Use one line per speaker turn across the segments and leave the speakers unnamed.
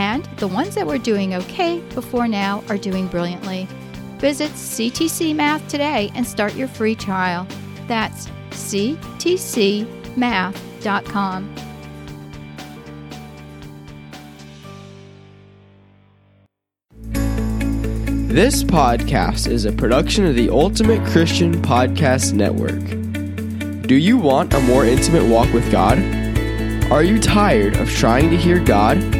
And the ones that were doing okay before now are doing brilliantly. Visit CTC Math today and start your free trial. That's ctcmath.com.
This podcast is a production of the Ultimate Christian Podcast Network. Do you want a more intimate walk with God? Are you tired of trying to hear God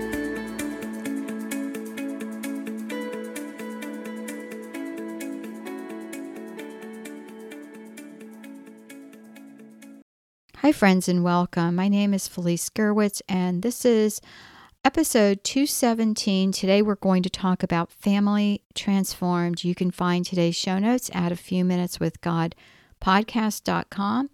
Hi, friends, and welcome. My name is Felice Gerwitz, and this is episode 217. Today, we're going to talk about family transformed. You can find today's show notes at a few minutes with God podcast.com.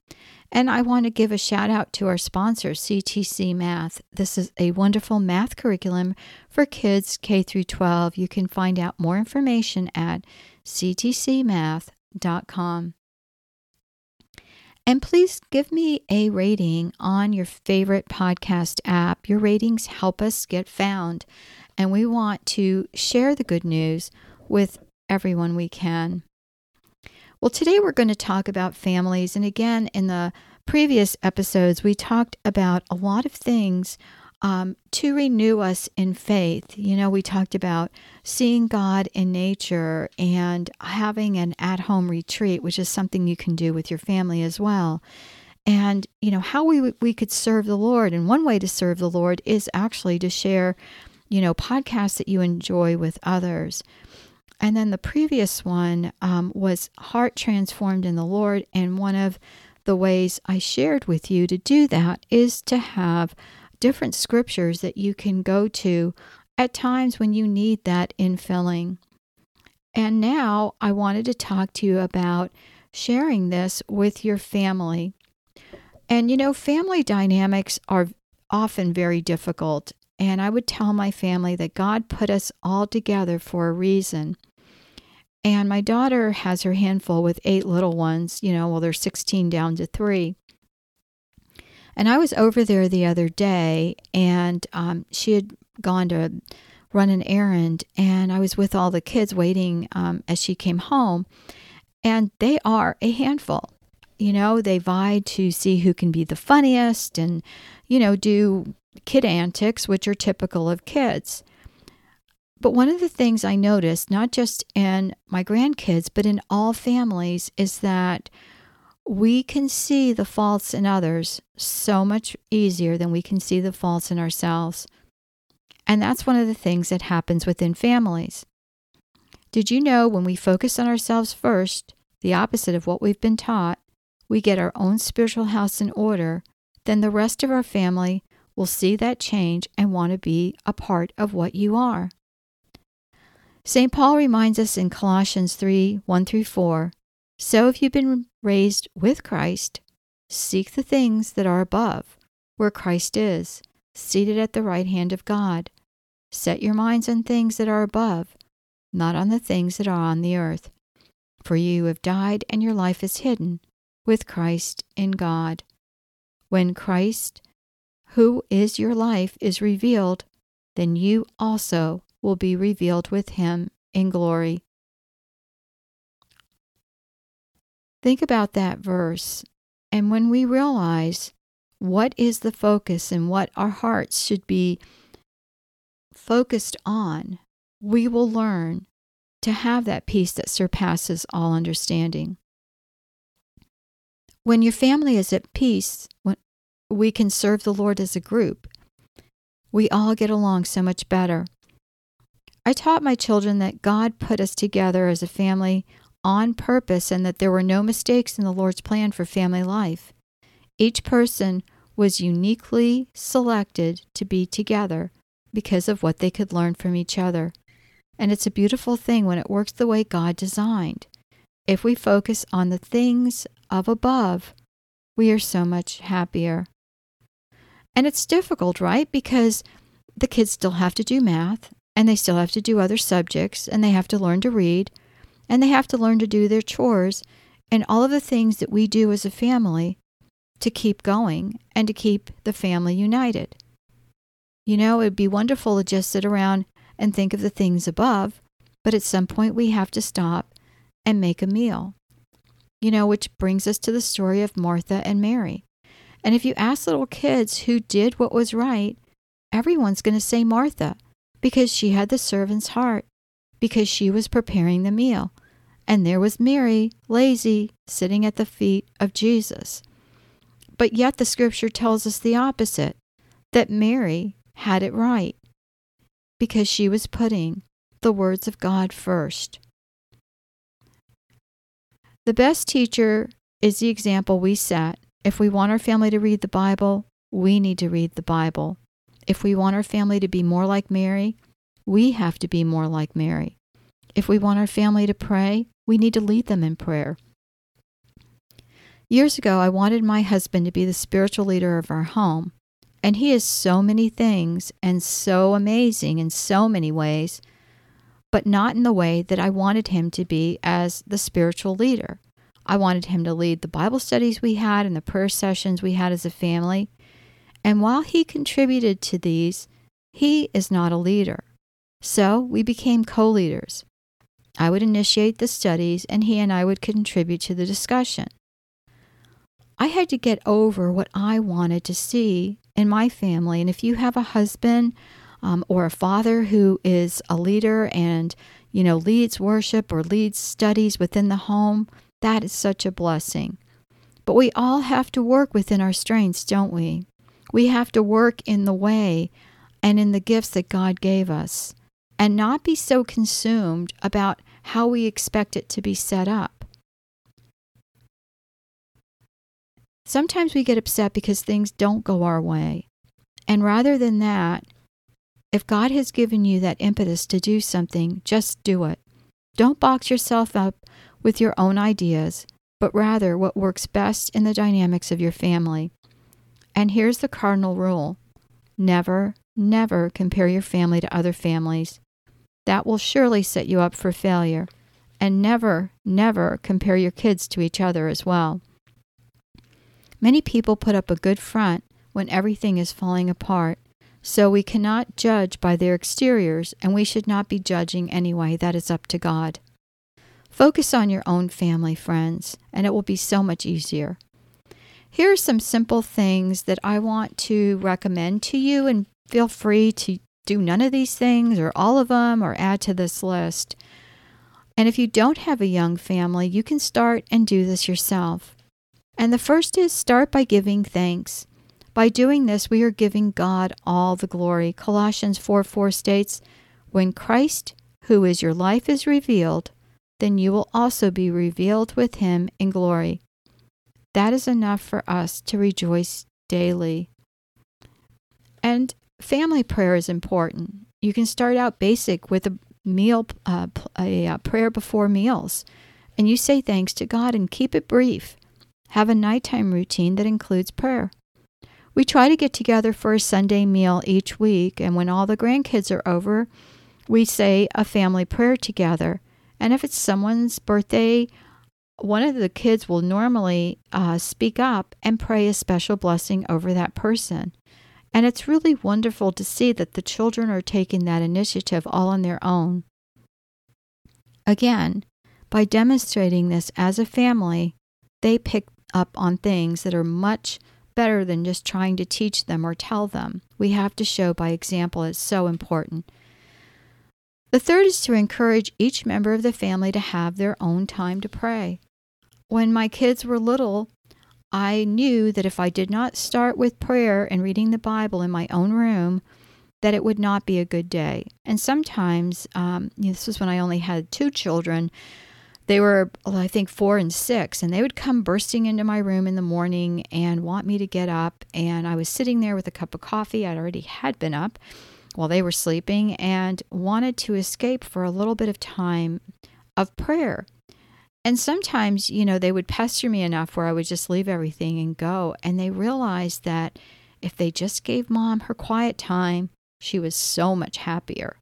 And I want to give a shout out to our sponsor, CTC Math. This is a wonderful math curriculum for kids K through 12. You can find out more information at ctcmath.com. And please give me a rating on your favorite podcast app. Your ratings help us get found, and we want to share the good news with everyone we can. Well, today we're going to talk about families. And again, in the previous episodes, we talked about a lot of things um, to renew us in faith. You know, we talked about seeing God in nature and having an at home retreat, which is something you can do with your family as well. And, you know, how we, we could serve the Lord. And one way to serve the Lord is actually to share, you know, podcasts that you enjoy with others. And then the previous one um, was Heart Transformed in the Lord. And one of the ways I shared with you to do that is to have different scriptures that you can go to at times when you need that infilling. And now I wanted to talk to you about sharing this with your family. And you know, family dynamics are often very difficult. And I would tell my family that God put us all together for a reason. And my daughter has her handful with eight little ones, you know, well, they're 16 down to three. And I was over there the other day, and um, she had gone to run an errand, and I was with all the kids waiting um, as she came home. And they are a handful. You know, they vie to see who can be the funniest and, you know, do kid antics, which are typical of kids. But one of the things I noticed, not just in my grandkids, but in all families, is that we can see the faults in others so much easier than we can see the faults in ourselves. And that's one of the things that happens within families. Did you know when we focus on ourselves first, the opposite of what we've been taught, we get our own spiritual house in order, then the rest of our family will see that change and want to be a part of what you are. St. Paul reminds us in Colossians 3 1 through 4 So if you've been raised with Christ, seek the things that are above, where Christ is, seated at the right hand of God. Set your minds on things that are above, not on the things that are on the earth. For you have died, and your life is hidden with Christ in God. When Christ who is your life, is revealed, then you also will be revealed with him in glory. Think about that verse. And when we realize what is the focus and what our hearts should be focused on, we will learn to have that peace that surpasses all understanding. When your family is at peace, when we can serve the Lord as a group. We all get along so much better. I taught my children that God put us together as a family on purpose and that there were no mistakes in the Lord's plan for family life. Each person was uniquely selected to be together because of what they could learn from each other. And it's a beautiful thing when it works the way God designed. If we focus on the things of above, we are so much happier. And it's difficult, right? Because the kids still have to do math and they still have to do other subjects and they have to learn to read and they have to learn to do their chores and all of the things that we do as a family to keep going and to keep the family united. You know, it'd be wonderful to just sit around and think of the things above, but at some point we have to stop and make a meal. You know, which brings us to the story of Martha and Mary. And if you ask little kids who did what was right, everyone's going to say Martha because she had the servant's heart because she was preparing the meal. And there was Mary, lazy, sitting at the feet of Jesus. But yet the scripture tells us the opposite that Mary had it right because she was putting the words of God first. The best teacher is the example we set. If we want our family to read the Bible, we need to read the Bible. If we want our family to be more like Mary, we have to be more like Mary. If we want our family to pray, we need to lead them in prayer. Years ago, I wanted my husband to be the spiritual leader of our home, and he is so many things and so amazing in so many ways, but not in the way that I wanted him to be as the spiritual leader. I wanted him to lead the Bible studies we had and the prayer sessions we had as a family. And while he contributed to these, he is not a leader. So we became co leaders. I would initiate the studies, and he and I would contribute to the discussion. I had to get over what I wanted to see in my family. And if you have a husband um, or a father who is a leader and, you know, leads worship or leads studies within the home, that is such a blessing. But we all have to work within our strengths, don't we? We have to work in the way and in the gifts that God gave us and not be so consumed about how we expect it to be set up. Sometimes we get upset because things don't go our way. And rather than that, if God has given you that impetus to do something, just do it. Don't box yourself up with your own ideas, but rather what works best in the dynamics of your family. And here's the cardinal rule never, never compare your family to other families. That will surely set you up for failure. And never, never compare your kids to each other as well. Many people put up a good front when everything is falling apart, so we cannot judge by their exteriors, and we should not be judging anyway. That is up to God. Focus on your own family, friends, and it will be so much easier. Here are some simple things that I want to recommend to you, and feel free to do none of these things or all of them or add to this list. And if you don't have a young family, you can start and do this yourself. And the first is start by giving thanks. By doing this, we are giving God all the glory. Colossians 4 4 states, When Christ, who is your life, is revealed, then you will also be revealed with him in glory. That is enough for us to rejoice daily. And family prayer is important. You can start out basic with a meal, uh, a, a prayer before meals, and you say thanks to God and keep it brief. Have a nighttime routine that includes prayer. We try to get together for a Sunday meal each week, and when all the grandkids are over, we say a family prayer together. And if it's someone's birthday, one of the kids will normally uh, speak up and pray a special blessing over that person. And it's really wonderful to see that the children are taking that initiative all on their own. Again, by demonstrating this as a family, they pick up on things that are much better than just trying to teach them or tell them. We have to show by example. It's so important. The third is to encourage each member of the family to have their own time to pray. When my kids were little, I knew that if I did not start with prayer and reading the Bible in my own room, that it would not be a good day. And sometimes, um, this was when I only had two children, they were, I think, four and six, and they would come bursting into my room in the morning and want me to get up. And I was sitting there with a cup of coffee. I'd already had been up while they were sleeping and wanted to escape for a little bit of time of prayer. And sometimes, you know, they would pester me enough where I would just leave everything and go. And they realized that if they just gave mom her quiet time, she was so much happier.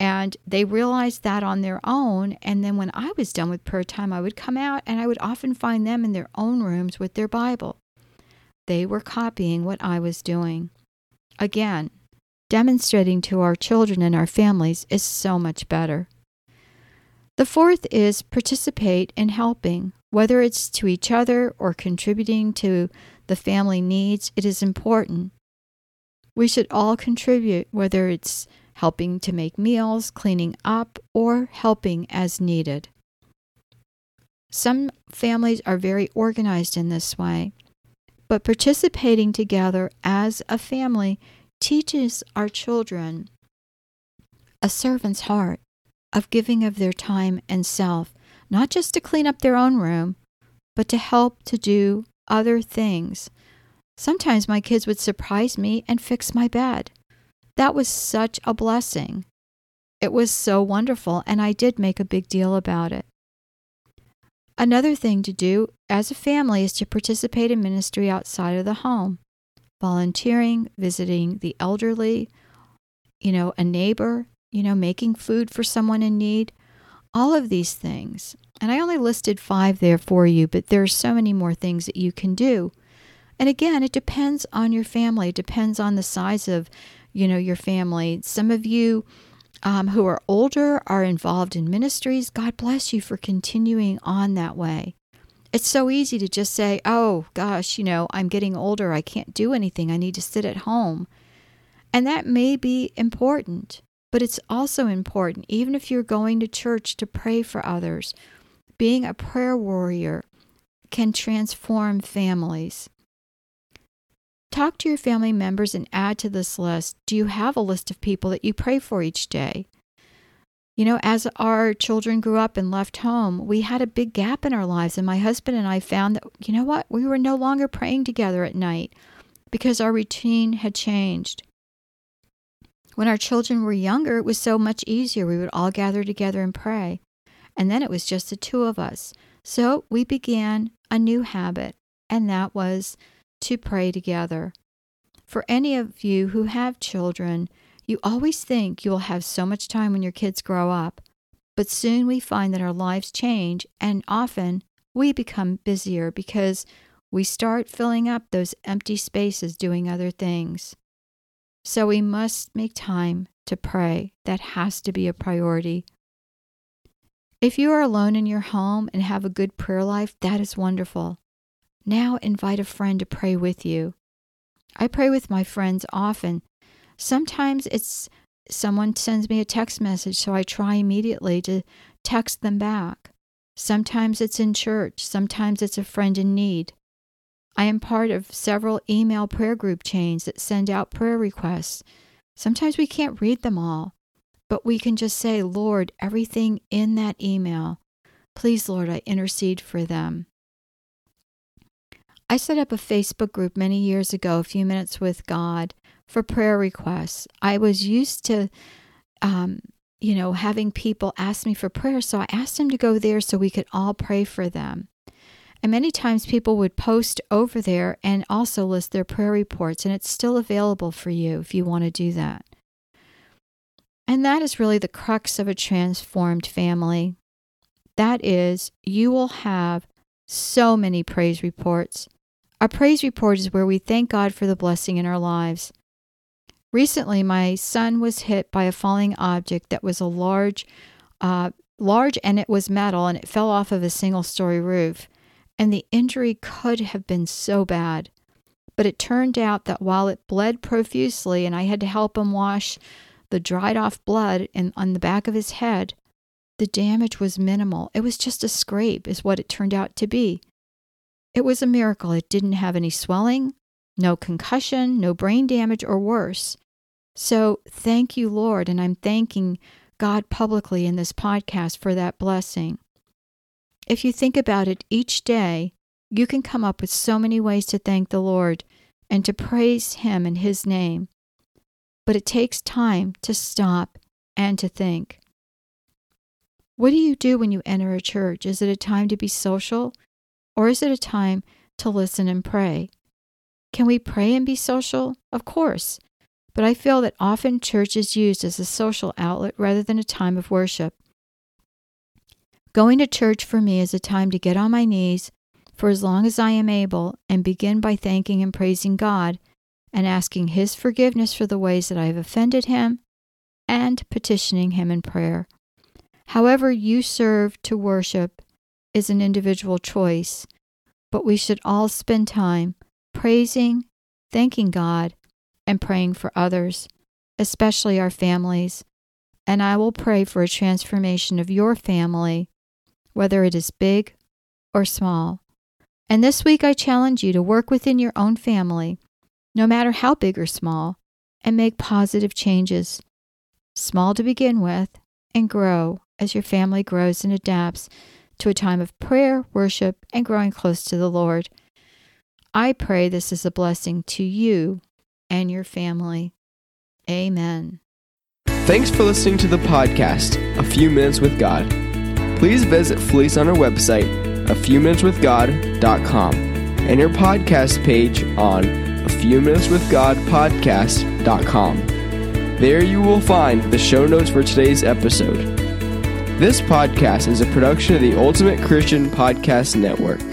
And they realized that on their own. And then when I was done with prayer time, I would come out and I would often find them in their own rooms with their Bible. They were copying what I was doing. Again, demonstrating to our children and our families is so much better. The fourth is participate in helping, whether it's to each other or contributing to the family needs, it is important. We should all contribute, whether it's helping to make meals, cleaning up, or helping as needed. Some families are very organized in this way, but participating together as a family teaches our children a servant's heart of giving of their time and self, not just to clean up their own room, but to help to do other things. Sometimes my kids would surprise me and fix my bed. That was such a blessing. It was so wonderful, and I did make a big deal about it. Another thing to do as a family is to participate in ministry outside of the home, volunteering, visiting the elderly, you know, a neighbor, you know, making food for someone in need, all of these things. And I only listed five there for you, but there are so many more things that you can do. And again, it depends on your family. It depends on the size of you know, your family. Some of you um, who are older are involved in ministries. God bless you for continuing on that way. It's so easy to just say, oh, gosh, you know, I'm getting older. I can't do anything. I need to sit at home. And that may be important, but it's also important, even if you're going to church to pray for others, being a prayer warrior can transform families. Talk to your family members and add to this list. Do you have a list of people that you pray for each day? You know, as our children grew up and left home, we had a big gap in our lives. And my husband and I found that, you know what, we were no longer praying together at night because our routine had changed. When our children were younger, it was so much easier. We would all gather together and pray. And then it was just the two of us. So we began a new habit, and that was to pray together. For any of you who have children, you always think you will have so much time when your kids grow up, but soon we find that our lives change and often we become busier because we start filling up those empty spaces doing other things. So we must make time to pray. That has to be a priority. If you are alone in your home and have a good prayer life, that is wonderful. Now invite a friend to pray with you. I pray with my friends often. Sometimes it's someone sends me a text message, so I try immediately to text them back. Sometimes it's in church, sometimes it's a friend in need. I am part of several email prayer group chains that send out prayer requests. Sometimes we can't read them all, but we can just say, Lord, everything in that email, please, Lord, I intercede for them. I set up a Facebook group many years ago, a few minutes with God, for prayer requests. I was used to, um, you know, having people ask me for prayer, so I asked them to go there so we could all pray for them. And many times people would post over there and also list their prayer reports, and it's still available for you if you want to do that. And that is really the crux of a transformed family. That is, you will have so many praise reports, our praise report is where we thank God for the blessing in our lives. Recently, my son was hit by a falling object that was a large, uh, large, and it was metal, and it fell off of a single-story roof. And the injury could have been so bad, but it turned out that while it bled profusely, and I had to help him wash the dried-off blood in, on the back of his head, the damage was minimal. It was just a scrape, is what it turned out to be. It was a miracle. It didn't have any swelling, no concussion, no brain damage, or worse. So thank you, Lord. And I'm thanking God publicly in this podcast for that blessing. If you think about it each day, you can come up with so many ways to thank the Lord and to praise Him in His name. But it takes time to stop and to think. What do you do when you enter a church? Is it a time to be social or is it a time to listen and pray? Can we pray and be social? Of course. But I feel that often church is used as a social outlet rather than a time of worship. Going to church for me is a time to get on my knees for as long as I am able and begin by thanking and praising God and asking His forgiveness for the ways that I have offended Him and petitioning Him in prayer. However, you serve to worship is an individual choice, but we should all spend time praising, thanking God, and praying for others, especially our families. And I will pray for a transformation of your family, whether it is big or small. And this week I challenge you to work within your own family, no matter how big or small, and make positive changes. Small to begin with, and grow as your family grows and adapts to a time of prayer, worship, and growing close to the Lord. I pray this is a blessing to you and your family. Amen.
Thanks for listening to the podcast, A Few Minutes with God. Please visit Felice on our website, a few minutes with God.com, and your podcast page on a few minutes with God podcast.com. There you will find the show notes for today's episode. This podcast is a production of the Ultimate Christian Podcast Network.